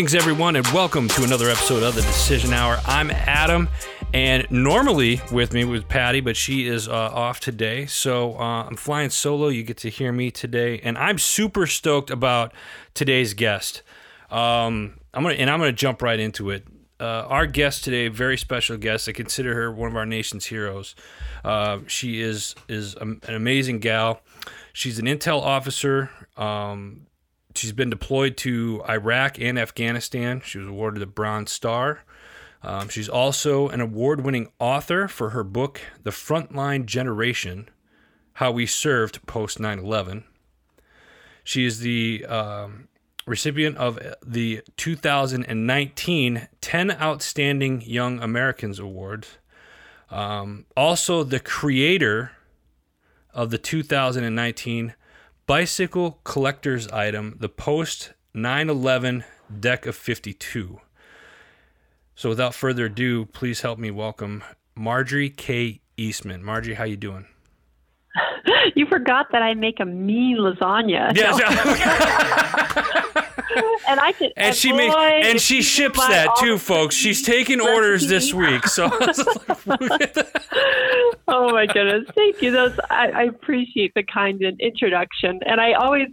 Greetings, everyone, and welcome to another episode of the Decision Hour. I'm Adam, and normally with me was Patty, but she is uh, off today. So uh, I'm flying solo. You get to hear me today, and I'm super stoked about today's guest. Um, I'm gonna and I'm gonna jump right into it. Uh, our guest today, very special guest. I consider her one of our nation's heroes. Uh, she is is an amazing gal. She's an intel officer. Um, she's been deployed to Iraq and Afghanistan. She was awarded the Bronze Star. Um, she's also an award winning author for her book, The Frontline Generation How We Served Post 9 11. She is the um, recipient of the 2019 10 Outstanding Young Americans Awards. Um, also, the creator of the 2019 bicycle collector's item, the Post 911 deck of 52. So without further ado, please help me welcome Marjorie K. Eastman. Marjorie, how you doing? You forgot that I make a mean lasagna. Yes. and I can and she makes and she ships that too, folks. She's taking orders this week. So Oh my goodness. Thank you. Those I, I appreciate the kind introduction. And I always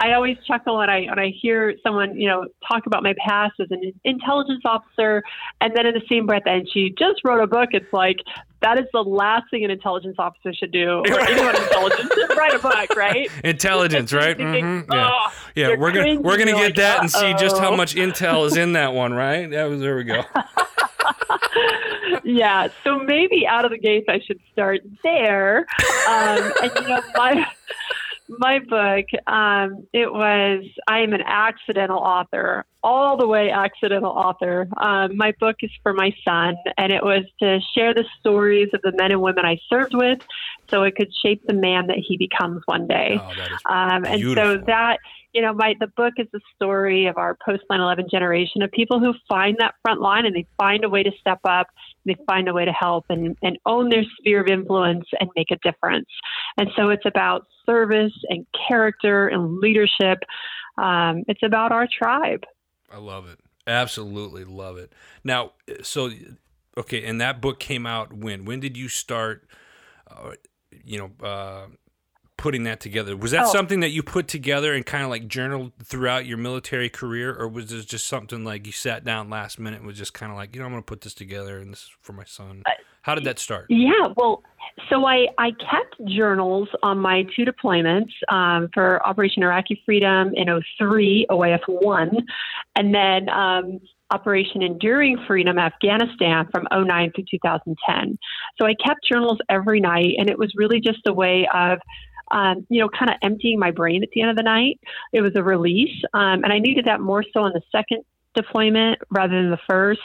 I always chuckle when I when I hear someone, you know, talk about my past as an intelligence officer and then in the same breath and she just wrote a book. It's like that is the last thing an intelligence officer should do, or anyone intelligence, write a book, right? Intelligence, right? Mm-hmm. Yeah, oh, yeah. We're gonna we're gonna get like, that and see just how much intel is in that one, right? That was there we go. yeah, so maybe out of the gates, I should start there. Um, and you know, my my book, um, it was, I am an accidental author, all the way accidental author. Um, my book is for my son, and it was to share the stories of the men and women I served with so it could shape the man that he becomes one day. Oh, um, and so that, you know, my the book is the story of our post 9/11 generation of people who find that front line and they find a way to step up, they find a way to help and, and own their sphere of influence and make a difference. And so it's about service and character and leadership. Um, it's about our tribe. I love it. Absolutely love it. Now, so okay, and that book came out when? When did you start? Uh, you know, uh, putting that together? Was that oh. something that you put together and kind of like journaled throughout your military career, or was this just something like you sat down last minute and was just kind of like, you know, I'm going to put this together and this is for my son? How did that start? Yeah, well, so I, I kept journals on my two deployments um, for Operation Iraqi Freedom in 03, OIF 1, and then um, Operation Enduring Freedom Afghanistan from 09 through 2010. So I kept journals every night, and it was really just a way of um, you know, kind of emptying my brain at the end of the night. It was a release, um, and I needed that more so on the second deployment rather than the first.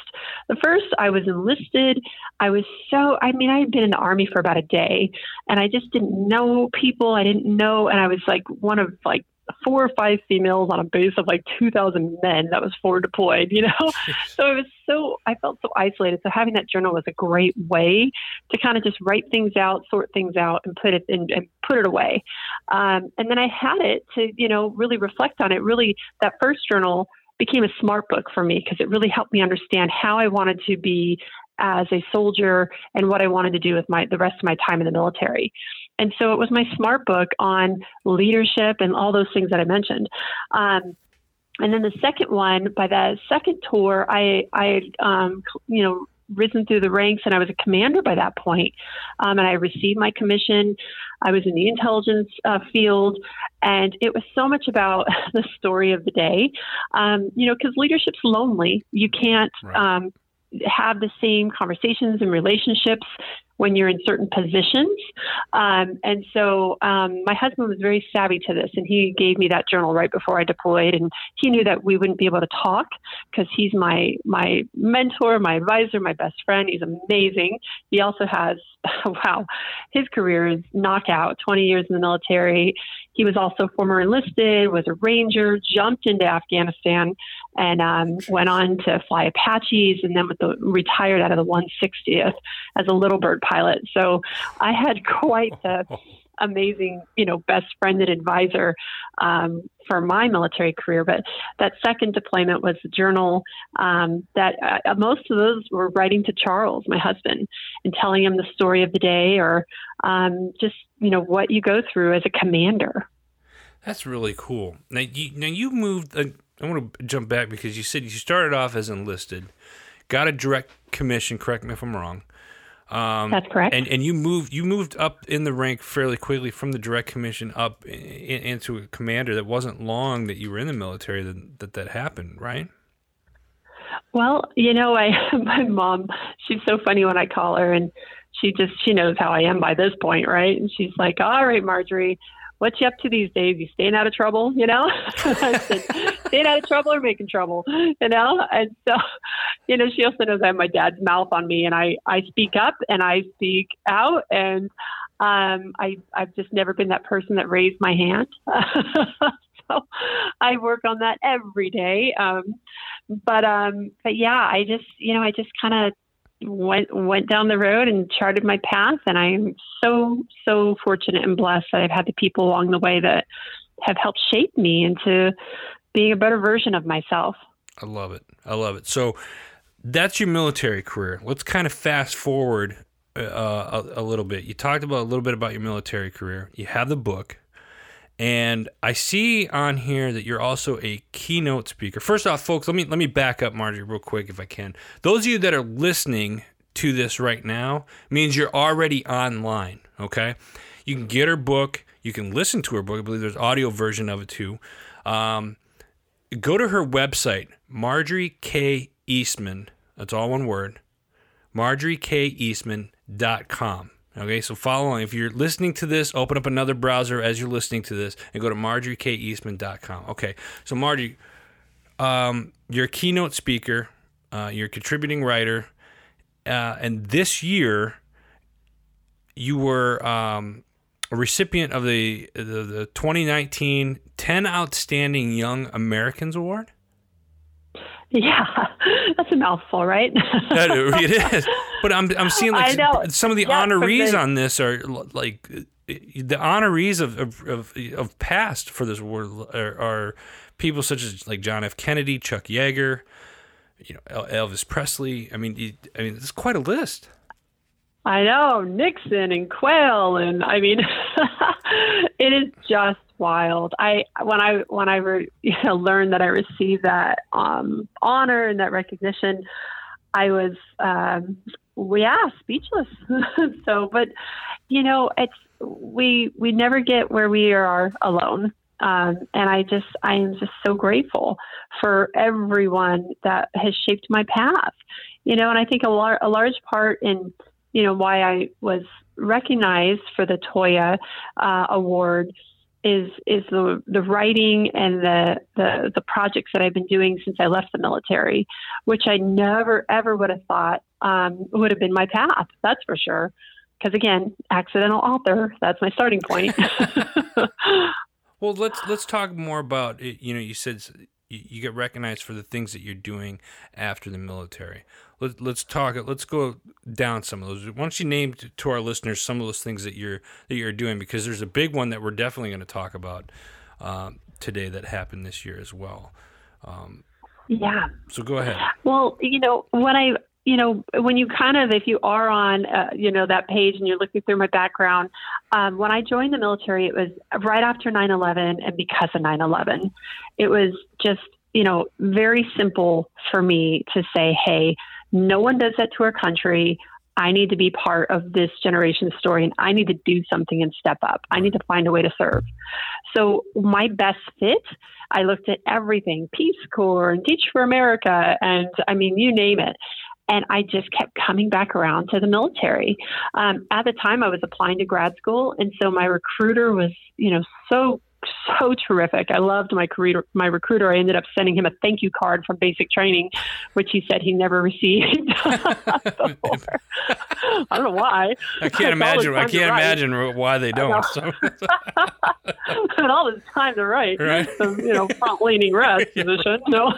The first, I was enlisted. I was so, I mean, I had been in the Army for about a day and I just didn't know people. I didn't know. And I was like one of like four or five females on a base of like 2,000 men that was forward deployed, you know? so it was so, I felt so isolated. So having that journal was a great way to kind of just write things out, sort things out, and put it in, and put it away. Um, and then I had it to, you know, really reflect on it. Really, that first journal became a smart book for me because it really helped me understand how I wanted to be as a soldier and what I wanted to do with my the rest of my time in the military. And so it was my smart book on leadership and all those things that I mentioned. Um, and then the second one, by the second tour, I, I, um, you know, risen through the ranks and I was a commander by that point. Um, and I received my commission. I was in the intelligence uh, field, and it was so much about the story of the day. Um, you know, because leadership's lonely. You can't right. um, have the same conversations and relationships when you're in certain positions. Um, and so um, my husband was very savvy to this, and he gave me that journal right before I deployed. And he knew that we wouldn't be able to talk because he's my my mentor, my advisor, my best friend. He's amazing. He also has wow, his career is knockout. 20 years in the military. He was also former enlisted, was a ranger, jumped into Afghanistan, and um, went on to fly Apaches, and then with the retired out of the 160th as a little bird pilot. So I had quite the amazing, you know, best friend and advisor um, for my military career. But that second deployment was a journal um, that uh, most of those were writing to Charles, my husband, and telling him the story of the day or um, just, you know, what you go through as a commander. That's really cool. Now you now you moved. Uh, I want to jump back because you said you started off as enlisted, got a direct commission. Correct me if I'm wrong. Um, That's correct. And and you moved you moved up in the rank fairly quickly from the direct commission up in, into a commander. That wasn't long that you were in the military that that, that happened, right? Well, you know, I my mom, she's so funny when I call her and she just she knows how I am by this point, right? And she's like, "All right, Marjorie, what you up to these days? You staying out of trouble, you know? Said, staying out of trouble or making trouble, you know? And so, you know, she also knows I have my dad's mouth on me and I, I speak up and I speak out and um, I, I've just never been that person that raised my hand. so I work on that every day. Um, but, um, but yeah, I just, you know, I just kind of went went down the road and charted my path and I'm so so fortunate and blessed that I've had the people along the way that have helped shape me into being a better version of myself. I love it. I love it. So that's your military career. Let's kind of fast forward uh, a, a little bit. You talked about a little bit about your military career. You have the book. And I see on here that you're also a keynote speaker. First off, folks, let me let me back up Marjorie real quick if I can. Those of you that are listening to this right now means you're already online, okay? You can get her book, you can listen to her book. I believe there's audio version of it too. Um, go to her website, Marjorie K. Eastman. That's all one word. MarjorieKEastman.com. Okay, so follow along. If you're listening to this, open up another browser as you're listening to this and go to marjoriekeastman.com. Okay, so Marjorie, um, you're a keynote speaker, uh, you're a contributing writer, uh, and this year you were um, a recipient of the, the, the 2019 10 Outstanding Young Americans Award. Yeah, that's a mouthful, right? it is. But I'm I'm seeing like some of the yeah, honorees on this are like the honorees of of, of, of past for this award are, are, people such as like John F. Kennedy, Chuck Yeager, you know Elvis Presley. I mean, I mean, it's quite a list. I know Nixon and Quayle, and I mean, it is just wild. I when I when I re, you know, learned that I received that um, honor and that recognition, I was um, yeah speechless. so, but you know, it's we we never get where we are alone. Um, and I just I am just so grateful for everyone that has shaped my path. You know, and I think a, lar- a large part in you know why I was recognized for the Toya uh, Award is is the the writing and the, the the projects that I've been doing since I left the military, which I never ever would have thought um, would have been my path. That's for sure. Because again, accidental author. That's my starting point. well, let's let's talk more about it, you know you said you get recognized for the things that you're doing after the military. Let, let's talk. Let's go down some of those. Why don't you name to our listeners some of those things that you're that you're doing? Because there's a big one that we're definitely going to talk about um, today that happened this year as well. Um, yeah. So go ahead. Well, you know, when I you know, when you kind of, if you are on, uh, you know, that page and you're looking through my background, um, when I joined the military, it was right after 9 11 and because of 9 11. It was just, you know, very simple for me to say, hey, no one does that to our country. I need to be part of this generation's story and I need to do something and step up. I need to find a way to serve. So, my best fit, I looked at everything Peace Corps and Teach for America, and I mean, you name it and I just kept coming back around to the military. Um, at the time, I was applying to grad school, and so my recruiter was, you know, so so terrific. I loved my career. My recruiter. I ended up sending him a thank you card from basic training, which he said he never received I don't know why. I can't imagine. I can't imagine why they don't. So. and all this time to write, right? Some, you know, front leaning rest position. No.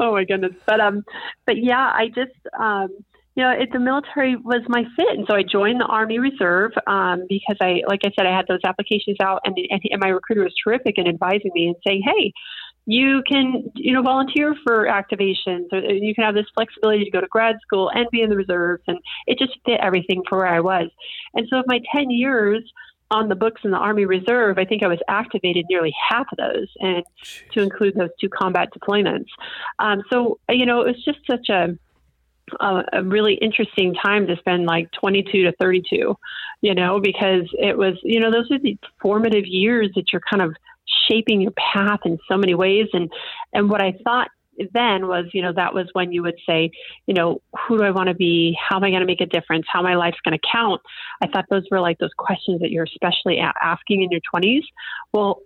oh my goodness. But um, but yeah, I just um, you know, it, the military was my fit, and so I joined the Army Reserve um, because I, like I said, I had those applications out, and, and and my recruiter was terrific in advising me and saying, hey. You can, you know, volunteer for activations, or you can have this flexibility to go to grad school and be in the reserves, and it just fit everything for where I was. And so, of my ten years, on the books in the Army Reserve, I think I was activated nearly half of those, and Jeez. to include those two combat deployments. Um, so, you know, it was just such a a, a, really interesting time to spend like 22 to 32, you know, because it was, you know, those are the formative years that you're kind of shaping your path in so many ways. And, and what I thought then was, you know, that was when you would say, you know, who do I want to be? How am I going to make a difference? How my life's going to count? I thought those were like those questions that you're especially asking in your 20s. Well,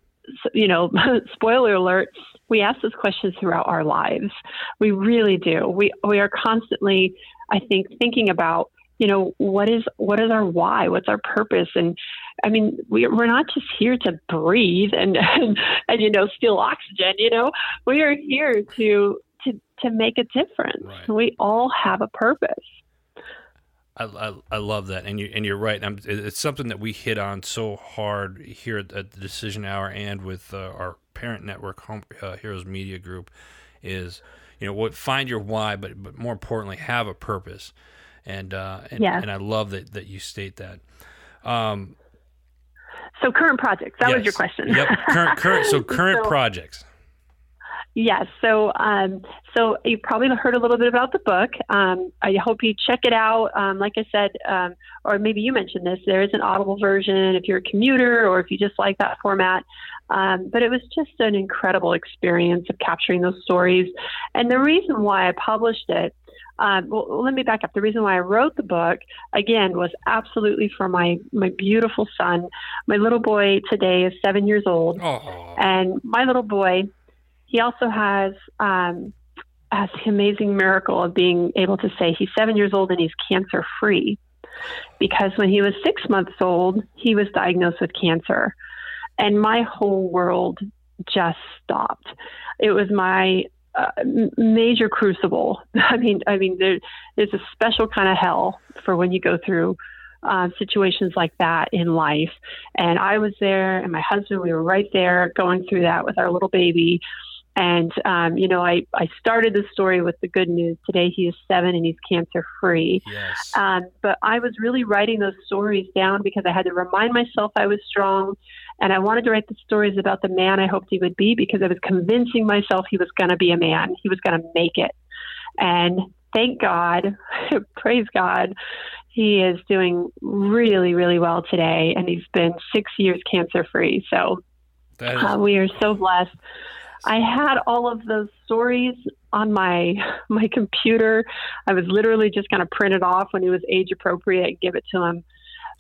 you know, spoiler alert, we ask those questions throughout our lives. We really do. We we are constantly, I think, thinking about, you know, what is what is our why? What's our purpose? And I mean, we, we're not just here to breathe and, and and you know steal oxygen. You know, we are here to to to make a difference. Right. We all have a purpose. I, I, I, love that, and you and you're right. I'm, it's something that we hit on so hard here at, the Decision Hour and with uh, our parent network, Home, uh, Heroes Media Group, is you know what find your why, but but more importantly, have a purpose, and uh, and, yeah. and I love that that you state that. Um, so current projects. That yes. was your question. Yep. Current current. So current so, projects. Yes. So, um, so you've probably heard a little bit about the book. Um, I hope you check it out. Um, like I said, um, or maybe you mentioned this, there is an Audible version if you're a commuter or if you just like that format. Um, but it was just an incredible experience of capturing those stories. And the reason why I published it um, well, let me back up. The reason why I wrote the book, again, was absolutely for my, my beautiful son. My little boy today is seven years old. Aww. And my little boy, he also has um, has the amazing miracle of being able to say he's seven years old and he's cancer free, because when he was six months old, he was diagnosed with cancer, and my whole world just stopped. It was my uh, major crucible. I mean, I mean, there, there's a special kind of hell for when you go through uh, situations like that in life. And I was there, and my husband, we were right there going through that with our little baby. And, um, you know, I, I started the story with the good news. Today he is seven and he's cancer free. Yes. Um, but I was really writing those stories down because I had to remind myself I was strong. And I wanted to write the stories about the man I hoped he would be because I was convincing myself he was going to be a man. He was going to make it. And thank God, praise God, he is doing really, really well today. And he's been six years cancer free. So uh, we are so blessed. I had all of those stories on my my computer. I was literally just going to print it off when he was age appropriate give it to him.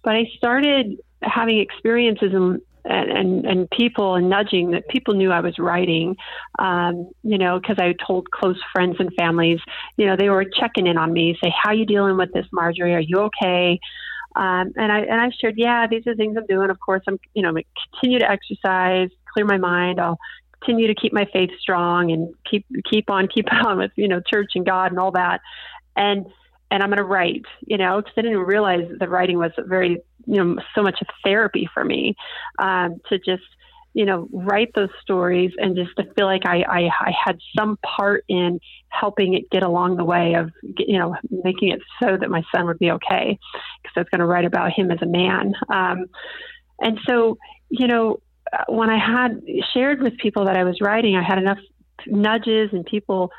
But I started having experiences and and, and people and nudging that people knew I was writing, um, you know, because I told close friends and families, you know, they were checking in on me, say, "How you dealing with this, Marjorie? Are you okay?" Um, and I and I shared, yeah, these are things I'm doing. Of course, I'm, you know, continue to exercise, clear my mind. I'll continue to keep my faith strong and keep keep on keep on with you know church and God and all that, and and I'm going to write, you know, because I didn't realize that writing was very you know so much therapy for me um, to just you know write those stories and just to feel like I, I I had some part in helping it get along the way of you know making it so that my son would be okay because I was going to write about him as a man. Um, and so you know when I had shared with people that I was writing, I had enough nudges and people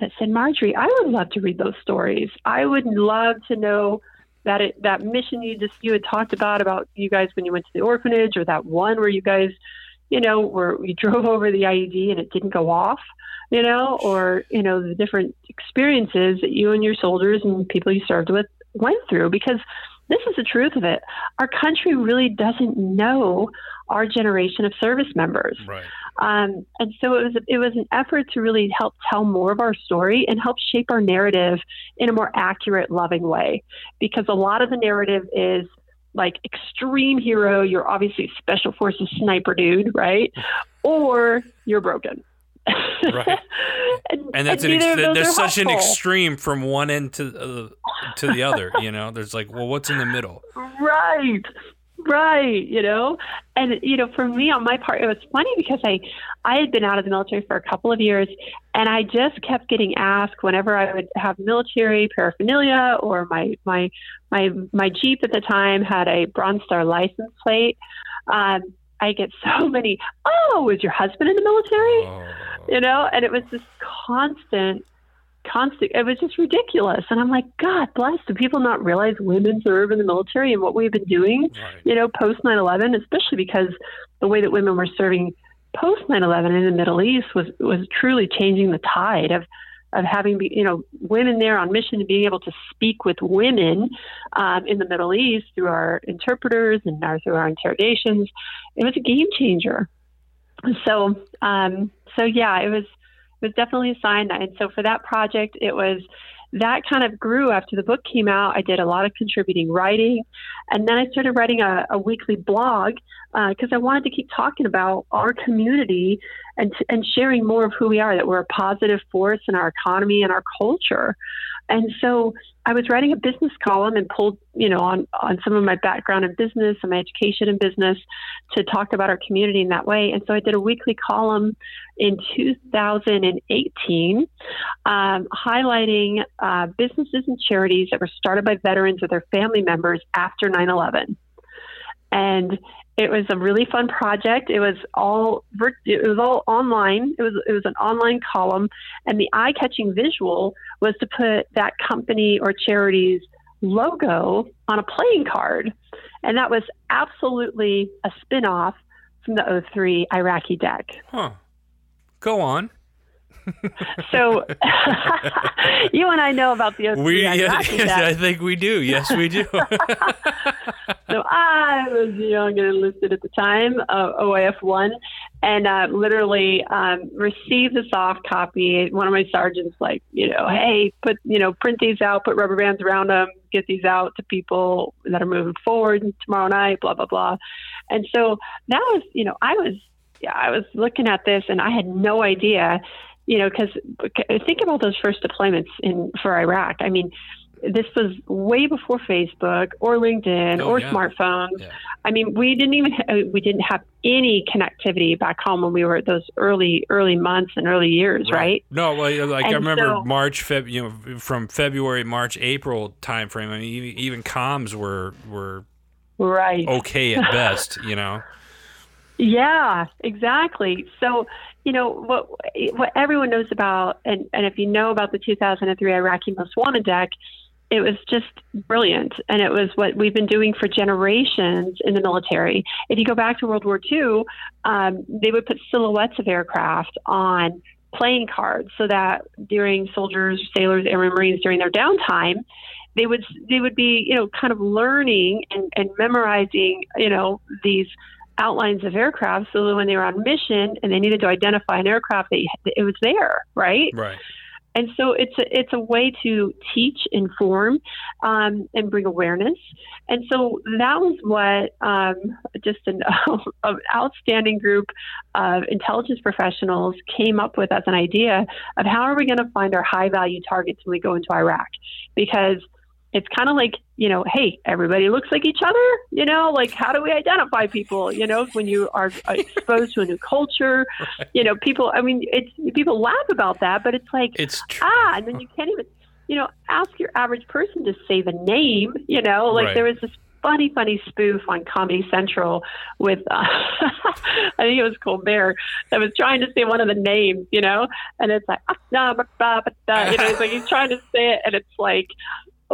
that said, Marjorie, I would love to read those stories. I would love to know that it, that mission you just you had talked about about you guys when you went to the orphanage, or that one where you guys, you know, where you drove over the IED and it didn't go off, you know, or you know the different experiences that you and your soldiers and people you served with went through because this is the truth of it. Our country really doesn't know our generation of service members. Right. Um, and so it was it was an effort to really help tell more of our story and help shape our narrative in a more accurate, loving way. Because a lot of the narrative is like extreme hero, you're obviously special forces sniper dude, right? Or you're broken. right. and, and that's and an ex- there's such helpful. an extreme from one end to uh, to the other. You know, there's like, well, what's in the middle? Right. Right, you know, and you know, for me on my part, it was funny because I, I had been out of the military for a couple of years, and I just kept getting asked whenever I would have military paraphernalia or my my my my Jeep at the time had a Bronze Star license plate. Um, I get so many. Oh, was your husband in the military? Oh. You know, and it was this constant constant. It was just ridiculous. And I'm like, God bless. Do people not realize women serve in the military and what we've been doing, right. you know, post 9 11, especially because the way that women were serving post 9 11 in the Middle East was, was truly changing the tide of, of having, you know, women there on mission and being able to speak with women um, in the Middle East through our interpreters and our, through our interrogations. It was a game changer. So, um, so yeah, it was was definitely a sign. And so for that project, it was that kind of grew after the book came out. I did a lot of contributing writing, and then I started writing a, a weekly blog because uh, I wanted to keep talking about our community and and sharing more of who we are. That we're a positive force in our economy and our culture. And so I was writing a business column and pulled, you know, on, on some of my background in business and my education in business to talk about our community in that way. And so I did a weekly column in 2018 um, highlighting uh, businesses and charities that were started by veterans or their family members after 9 11. And it was a really fun project. It was all it was all online. It was it was an online column, and the eye-catching visual was to put that company or charity's logo on a playing card, and that was absolutely a spin-off from the 03 Iraqi deck. Huh. Go on. so you and I know about the 03 we, Iraqi yes, deck. I think we do. Yes, we do. So I was young and enlisted at the time, uh, OIF one, and uh, literally um, received a soft copy. One of my sergeants, like, you know, hey, put, you know, print these out, put rubber bands around them, get these out to people that are moving forward tomorrow night, blah blah blah. And so that was, you know, I was, yeah, I was looking at this and I had no idea you know, because think about those first deployments in for Iraq. I mean, this was way before Facebook or LinkedIn oh, or yeah. smartphones. Yeah. I mean, we didn't even uh, we didn't have any connectivity back home when we were at those early early months and early years, right? right? No, well, like and I remember so, March, Feb, you know, from February, March, April timeframe. I mean, even, even comms were were right okay at best, you know. Yeah, exactly. So, you know, what what everyone knows about, and, and if you know about the 2003 Iraqi Most Wanted deck, it was just brilliant. And it was what we've been doing for generations in the military. If you go back to World War II, um, they would put silhouettes of aircraft on playing cards so that during soldiers, sailors, airmen, marines during their downtime, they would they would be you know kind of learning and, and memorizing you know these outlines of aircraft so that when they were on mission and they needed to identify an aircraft, they, it was there, right? Right. And so it's a, it's a way to teach, inform, um, and bring awareness. And so that was what um, just an, an outstanding group of intelligence professionals came up with as an idea of how are we going to find our high value targets when we go into Iraq? Because it's kind of like you know hey everybody looks like each other you know like how do we identify people you know when you are exposed to a new culture right. you know people i mean it's people laugh about that but it's like it's true. ah and then you can't even you know ask your average person to say the name you know like right. there was this funny, funny spoof on Comedy Central with, uh, I think it was Colbert, that was trying to say one of the names, you know, and it's like, ah, nah, bah, bah, bah, you know, it's like he's trying to say it, and it's like,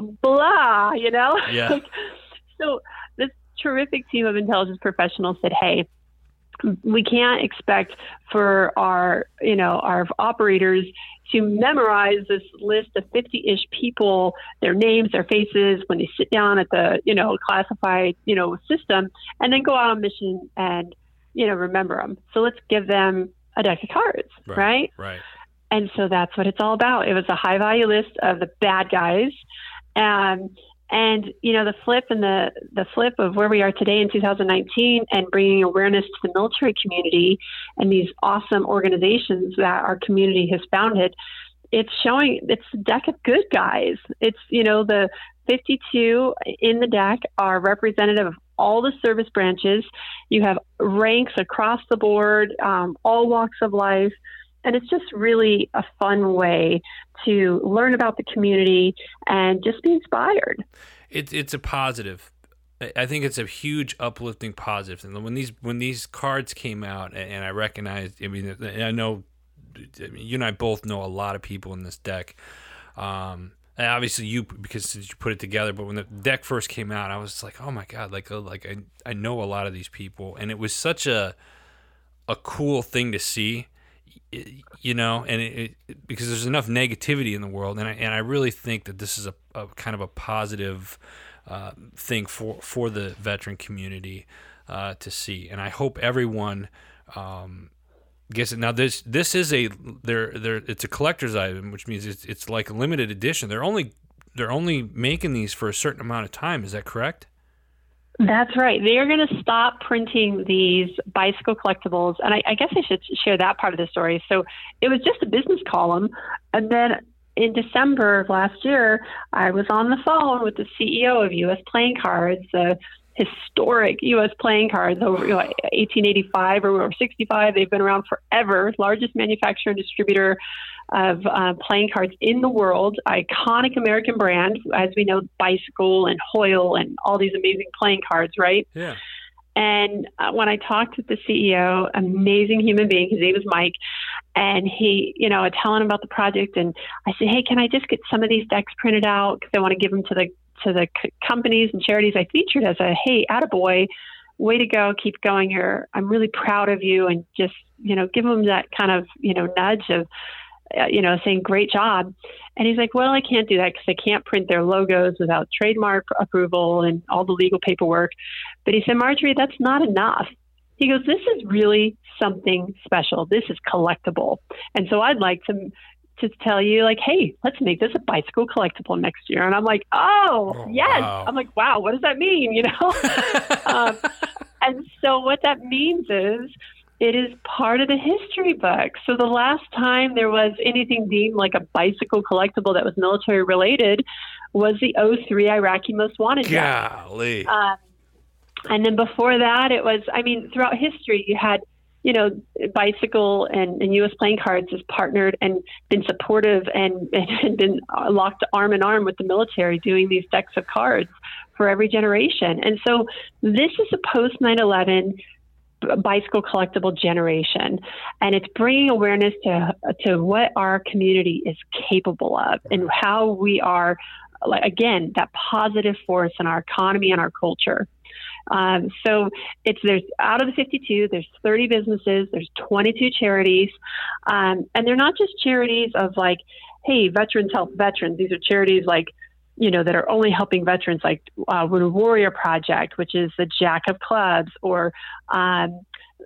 blah, you know? Yeah. so this terrific team of intelligence professionals said, hey, we can't expect for our, you know, our operators to memorize this list of 50-ish people, their names, their faces when they sit down at the, you know, classified, you know, system and then go out on mission and, you know, remember them. So let's give them a deck of cards, right? Right. right. And so that's what it's all about. It was a high value list of the bad guys um, and you know the flip and the the flip of where we are today in 2019 and bringing awareness to the military community and these awesome organizations that our community has founded it's showing it's the deck of good guys it's you know the 52 in the deck are representative of all the service branches. You have ranks across the board, um, all walks of life. And it's just really a fun way to learn about the community and just be inspired. It, it's a positive. I think it's a huge uplifting positive. And when these when these cards came out, and I recognized, I mean, I know you and I both know a lot of people in this deck. Um, obviously you because since you put it together but when the deck first came out i was like oh my god like uh, like I, I know a lot of these people and it was such a a cool thing to see you know and it, it, because there's enough negativity in the world and I, and I really think that this is a, a kind of a positive uh, thing for for the veteran community uh, to see. And I hope everyone um, guess it. Now this this is a they're they're it's a collector's item which means it's it's like a limited edition. They're only they're only making these for a certain amount of time. Is that correct that's right they're going to stop printing these bicycle collectibles and I, I guess i should share that part of the story so it was just a business column and then in December of last year, I was on the phone with the CEO of U.S. Playing Cards, the historic U.S. playing cards over you know, 1885 or 65. They've been around forever. Largest manufacturer and distributor of uh, playing cards in the world. Iconic American brand, as we know, Bicycle and Hoyle and all these amazing playing cards, right? Yeah. And uh, when I talked with the CEO, amazing human being, his name is Mike, and he, you know, I tell him about the project, and I said, hey, can I just get some of these decks printed out because I want to give them to the to the c- companies and charities I featured as a hey, attaboy, way to go, keep going here. I'm really proud of you, and just you know, give them that kind of you know nudge of you know saying great job. And he's like, well, I can't do that because I can't print their logos without trademark approval and all the legal paperwork. But he said, Marjorie, that's not enough. He goes, this is really something special. This is collectible. And so I'd like to to tell you like, hey, let's make this a bicycle collectible next year. And I'm like, oh, oh yes. Wow. I'm like, wow, what does that mean? You know? um, and so what that means is it is part of the history book. So the last time there was anything deemed like a bicycle collectible that was military related was the 03 Iraqi Most Wanted. Golly. Um, and then before that, it was, I mean, throughout history, you had you know, Bicycle and, and U.S. Playing Cards has partnered and been supportive and, and been locked arm in arm with the military doing these decks of cards for every generation. And so this is a post 9 11 bicycle collectible generation. And it's bringing awareness to to what our community is capable of and how we are like again that positive force in our economy and our culture. Um, so it's there's out of the 52, there's 30 businesses, there's 22 charities, um, and they're not just charities of like, hey, veterans help veterans. These are charities like you know, that are only helping veterans, like uh, Wounded Warrior Project, which is the Jack of Clubs, or um,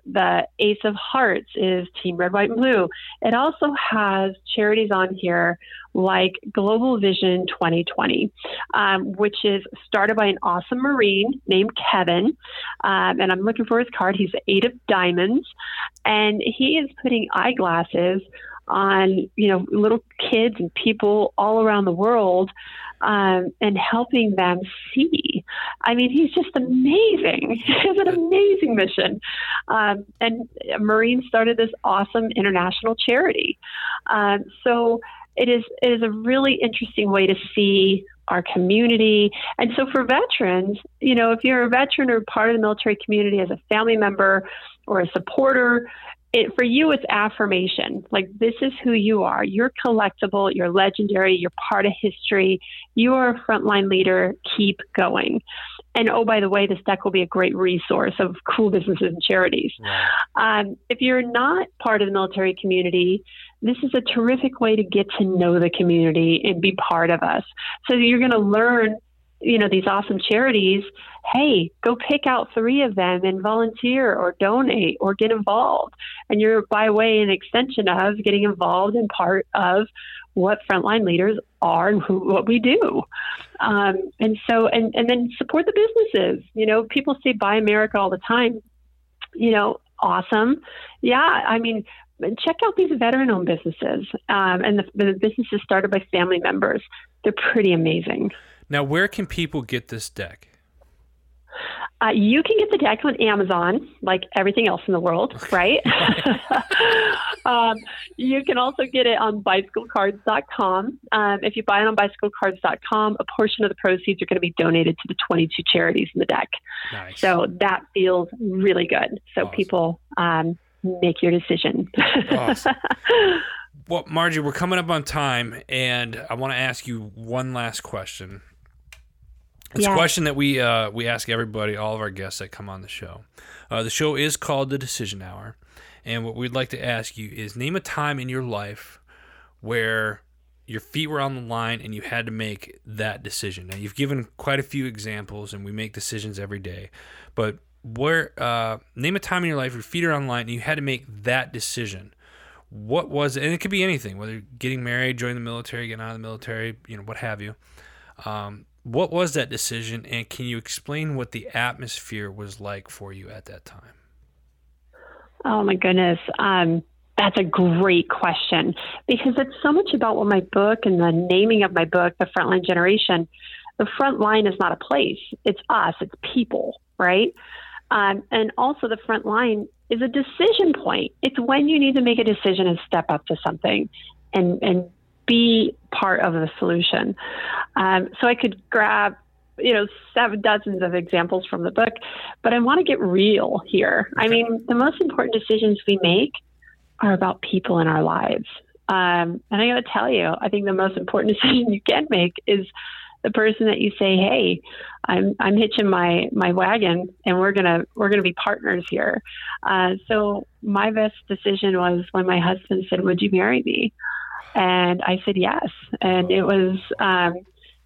the Ace of Hearts is Team Red, White, and Blue. It also has charities on here like Global Vision 2020, um, which is started by an awesome Marine named Kevin. Um, and I'm looking for his card. He's the eight of diamonds. And he is putting eyeglasses on, you know, little kids and people all around the world um, and helping them see. I mean, he's just amazing. he has an amazing mission. Um, and Marine started this awesome international charity. Um, so it is it is a really interesting way to see our community. And so for veterans, you know, if you're a veteran or part of the military community as a family member or a supporter, it, for you, it's affirmation. Like, this is who you are. You're collectible. You're legendary. You're part of history. You are a frontline leader. Keep going. And oh, by the way, this deck will be a great resource of cool businesses and charities. Um, if you're not part of the military community, this is a terrific way to get to know the community and be part of us. So you're going to learn you know these awesome charities hey go pick out three of them and volunteer or donate or get involved and you're by way an extension of getting involved in part of what frontline leaders are and who, what we do. Um, and so and, and then support the businesses. You know people say buy america all the time. You know awesome. Yeah i mean check out these veteran owned businesses um, and the, the businesses started by family members. They're pretty amazing. Now, where can people get this deck? Uh, you can get the deck on Amazon, like everything else in the world, right? um, you can also get it on bicyclecards.com. Um, if you buy it on bicyclecards.com, a portion of the proceeds are going to be donated to the 22 charities in the deck. Nice. So that feels really good. So Awesome. people um, make your decision. Awesome. Well, Margie, we're coming up on time, and I want to ask you one last question. It's a question that we uh, we ask everybody, all of our guests that come on the show. Uh, the show is called the Decision Hour, and what we'd like to ask you is name a time in your life where your feet were on the line and you had to make that decision. Now you've given quite a few examples, and we make decisions every day, but where uh, name a time in your life your feet are on the line and you had to make that decision what was it? And it could be anything, whether getting married, joining the military, getting out of the military, you know, what have you. Um, what was that decision, and can you explain what the atmosphere was like for you at that time? Oh my goodness. Um, that's a great question because it's so much about what my book and the naming of my book, The Frontline Generation. The front line is not a place, it's us, it's people, right? Um, and also, the front line is a decision point. It's when you need to make a decision and step up to something and, and be part of the solution. Um, so I could grab you know, seven dozens of examples from the book, but I want to get real here. I mean, the most important decisions we make are about people in our lives. Um, and I got to tell you, I think the most important decision you can make is the person that you say, "Hey, I'm I'm hitching my my wagon, and we're gonna we're gonna be partners here." Uh, so my best decision was when my husband said, "Would you marry me?" And I said yes, and it was. Um,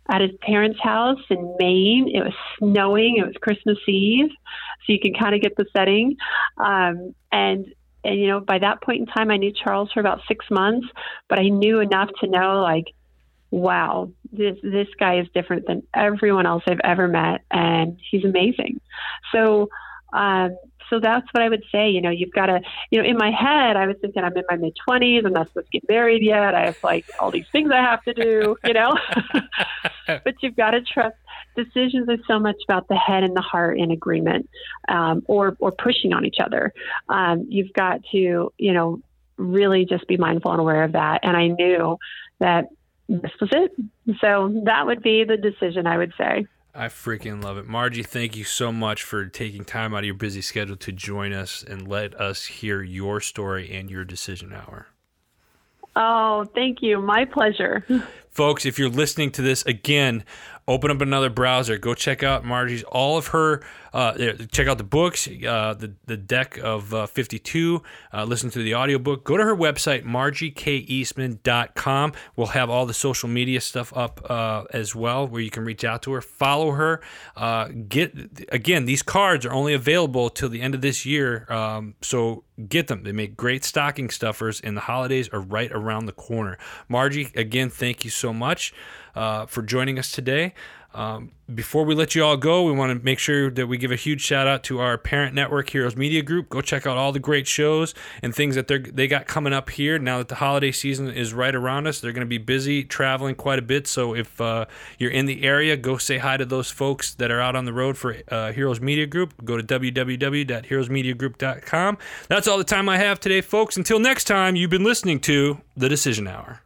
at his parents' house in Maine. It was snowing. It was Christmas Eve, so you can kind of get the setting. Um, and and you know, by that point in time, I knew Charles for about six months, but I knew enough to know like, wow, this this guy is different than everyone else I've ever met, and he's amazing. So. Um, so that's what I would say. You know, you've got to, you know, in my head, I was thinking I'm in my mid 20s. I'm not supposed to get married yet. I have like all these things I have to do, you know. but you've got to trust. Decisions are so much about the head and the heart in agreement, um, or or pushing on each other. Um, you've got to, you know, really just be mindful and aware of that. And I knew that this was it. So that would be the decision I would say. I freaking love it. Margie, thank you so much for taking time out of your busy schedule to join us and let us hear your story and your decision hour. Oh, thank you. My pleasure. Folks, if you're listening to this again, open up another browser. Go check out Margie's, all of her, uh, check out the books, uh, the, the deck of uh, 52, uh, listen to the audiobook. Go to her website, margiekeastman.com. We'll have all the social media stuff up uh, as well where you can reach out to her. Follow her. Uh, get Again, these cards are only available till the end of this year. Um, so get them. They make great stocking stuffers, and the holidays are right around the corner. Margie, again, thank you so much for joining us today. Um, before we let you all go, we want to make sure that we give a huge shout out to our parent network, Heroes Media Group. Go check out all the great shows and things that they they got coming up here. Now that the holiday season is right around us, they're going to be busy traveling quite a bit. So if uh, you're in the area, go say hi to those folks that are out on the road for uh, Heroes Media Group. Go to www.heroesmediagroup.com. That's all the time I have today, folks. Until next time, you've been listening to The Decision Hour.